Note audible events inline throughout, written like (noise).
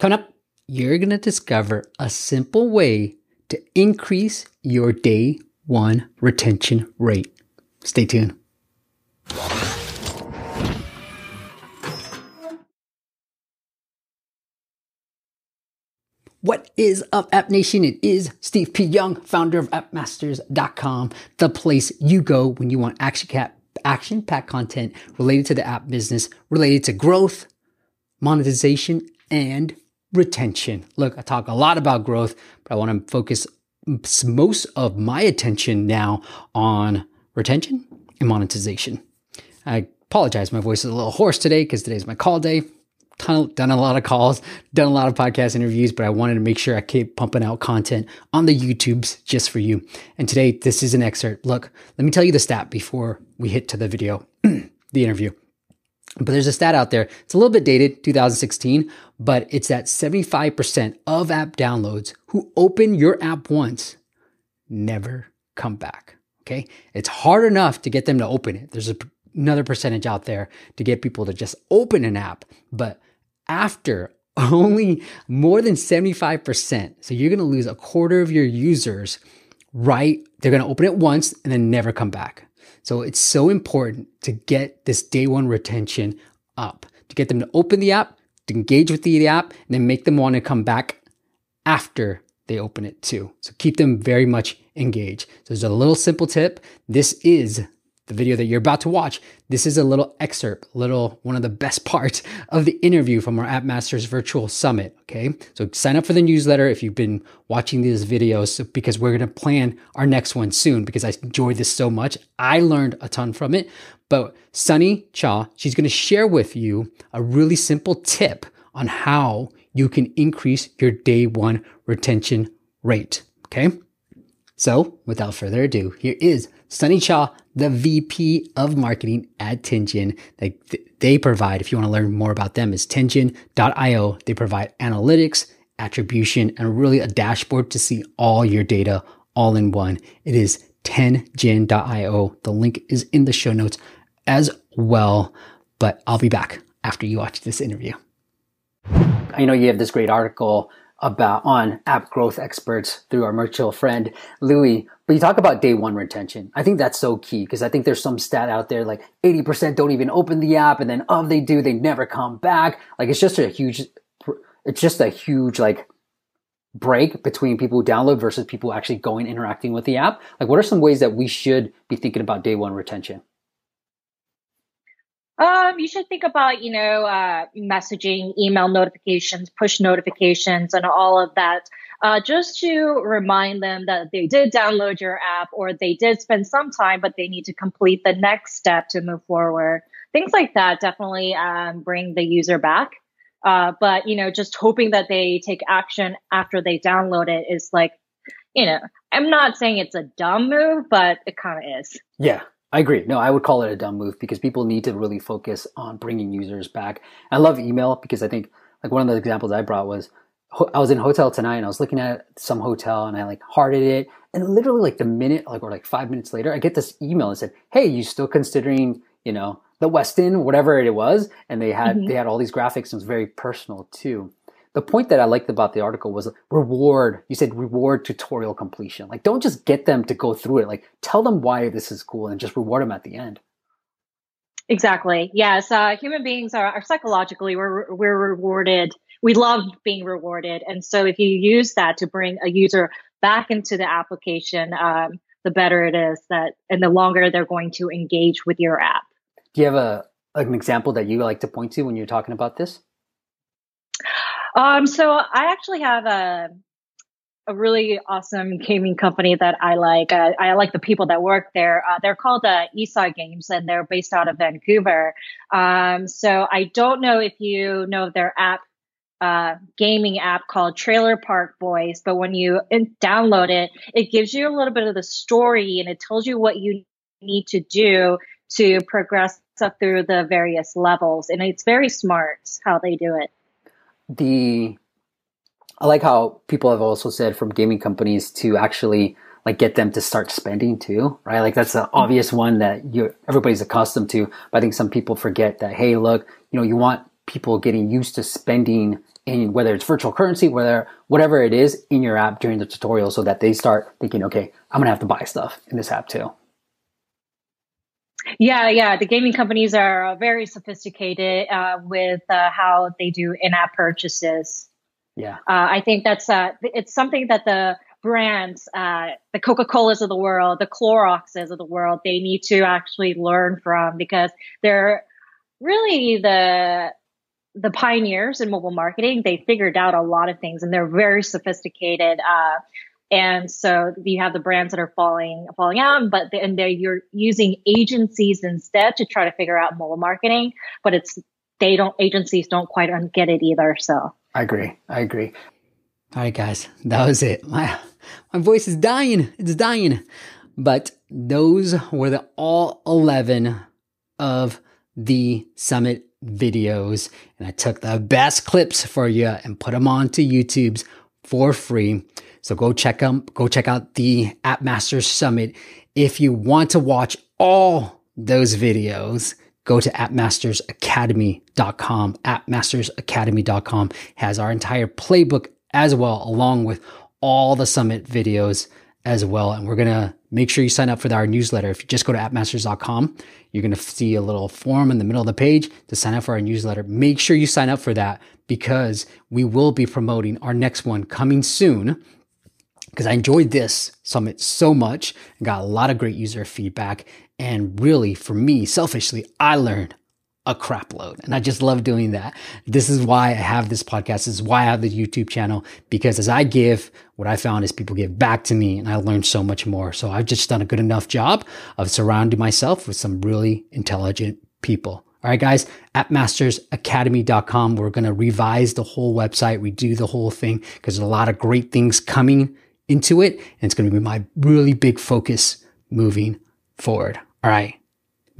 Coming up, you're going to discover a simple way to increase your day one retention rate. Stay tuned. What is up, App Nation? It is Steve P. Young, founder of AppMasters.com, the place you go when you want action action packed content related to the app business, related to growth, monetization, and retention. Look, I talk a lot about growth, but I want to focus most of my attention now on retention and monetization. I apologize, my voice is a little hoarse today because today's my call day. Done a lot of calls, done a lot of podcast interviews, but I wanted to make sure I keep pumping out content on the YouTubes just for you. And today, this is an excerpt. Look, let me tell you the stat before we hit to the video, (clears throat) the interview. But there's a stat out there. It's a little bit dated, 2016, but it's that 75% of app downloads who open your app once never come back. Okay. It's hard enough to get them to open it. There's a, another percentage out there to get people to just open an app. But after (laughs) only more than 75%, so you're going to lose a quarter of your users, right? They're going to open it once and then never come back. So it's so important to get this day one retention up, to get them to open the app, to engage with the app, and then make them want to come back after they open it too. So keep them very much engaged. So there's a little simple tip. This is the video that you're about to watch, this is a little excerpt, little one of the best (laughs) parts of the interview from our App Masters Virtual Summit. Okay, so sign up for the newsletter if you've been watching these videos because we're gonna plan our next one soon because I enjoyed this so much. I learned a ton from it. But Sunny Cha, she's gonna share with you a really simple tip on how you can increase your day one retention rate. Okay. So without further ado, here is Sunny Cha, the VP of marketing at Tenjin. They, they provide, if you want to learn more about them, is tenjin.io. They provide analytics, attribution, and really a dashboard to see all your data all in one. It is tenjin.io. The link is in the show notes as well. But I'll be back after you watch this interview. I know you have this great article about on app growth experts through our mutual friend Louis. But you talk about day one retention. I think that's so key because I think there's some stat out there like 80% don't even open the app, and then of they do, they never come back. Like it's just a huge, it's just a huge like break between people who download versus people actually going interacting with the app. Like, what are some ways that we should be thinking about day one retention? Um, you should think about, you know, uh, messaging, email notifications, push notifications, and all of that, uh, just to remind them that they did download your app or they did spend some time, but they need to complete the next step to move forward. Things like that definitely um, bring the user back. Uh, but you know, just hoping that they take action after they download it is like, you know, I'm not saying it's a dumb move, but it kind of is. Yeah, I agree. No, I would call it a dumb move because people need to really focus on bringing users back. I love email because I think like one of the examples I brought was I was in a hotel tonight and I was looking at some hotel and I like hearted it and literally like the minute like or like five minutes later I get this email and said, "Hey, you still considering you know the Westin, whatever it was?" And they had mm-hmm. they had all these graphics and it was very personal too the point that I liked about the article was reward. You said reward tutorial completion. Like, don't just get them to go through it. Like, tell them why this is cool and just reward them at the end. Exactly. Yes. Uh, human beings are, are, psychologically, we're, we're rewarded. We love being rewarded. And so if you use that to bring a user back into the application, um, the better it is that, and the longer they're going to engage with your app. Do you have a, an example that you like to point to when you're talking about this? Um, so I actually have a a really awesome gaming company that I like. Uh, I like the people that work there. Uh, they're called uh, Eastside Games, and they're based out of Vancouver. Um, so I don't know if you know their app, uh, gaming app called Trailer Park Boys, but when you download it, it gives you a little bit of the story, and it tells you what you need to do to progress up through the various levels, and it's very smart how they do it the I like how people have also said from gaming companies to actually like get them to start spending too, right? Like that's the mm-hmm. obvious one that you everybody's accustomed to. But I think some people forget that hey, look, you know, you want people getting used to spending in whether it's virtual currency, whether whatever it is in your app during the tutorial so that they start thinking, okay, I'm gonna have to buy stuff in this app too. Yeah, yeah. The gaming companies are very sophisticated uh, with uh, how they do in-app purchases. Yeah, uh, I think that's uh, it's something that the brands, uh, the Coca Colas of the world, the Cloroxes of the world, they need to actually learn from because they're really the the pioneers in mobile marketing. They figured out a lot of things, and they're very sophisticated. And so you have the brands that are falling falling out, but and they you're using agencies instead to try to figure out mobile marketing. But it's they don't agencies don't quite get it either. So I agree. I agree. All right, guys, that was it. My my voice is dying. It's dying. But those were the all eleven of the summit videos, and I took the best clips for you and put them onto YouTube's for free. So go check them, go check out the App Masters Summit. If you want to watch all those videos, go to appmastersacademy.com. Appmastersacademy.com has our entire playbook as well, along with all the summit videos as well. And we're going to make sure you sign up for our newsletter. If you just go to appmasters.com, you're going to see a little form in the middle of the page to sign up for our newsletter. Make sure you sign up for that because we will be promoting our next one coming soon because I enjoyed this summit so much and got a lot of great user feedback. And really, for me, selfishly, I learned a crap load. And I just love doing that. This is why I have this podcast. This is why I have the YouTube channel, because as I give, what I found is people give back to me and I learned so much more. So I've just done a good enough job of surrounding myself with some really intelligent people. All right, guys, appmastersacademy.com. We're going to revise the whole website, redo the whole thing because there's a lot of great things coming into it. And it's going to be my really big focus moving forward. All right.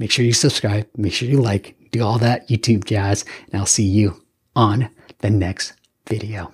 Make sure you subscribe. Make sure you like, do all that YouTube jazz. And I'll see you on the next video.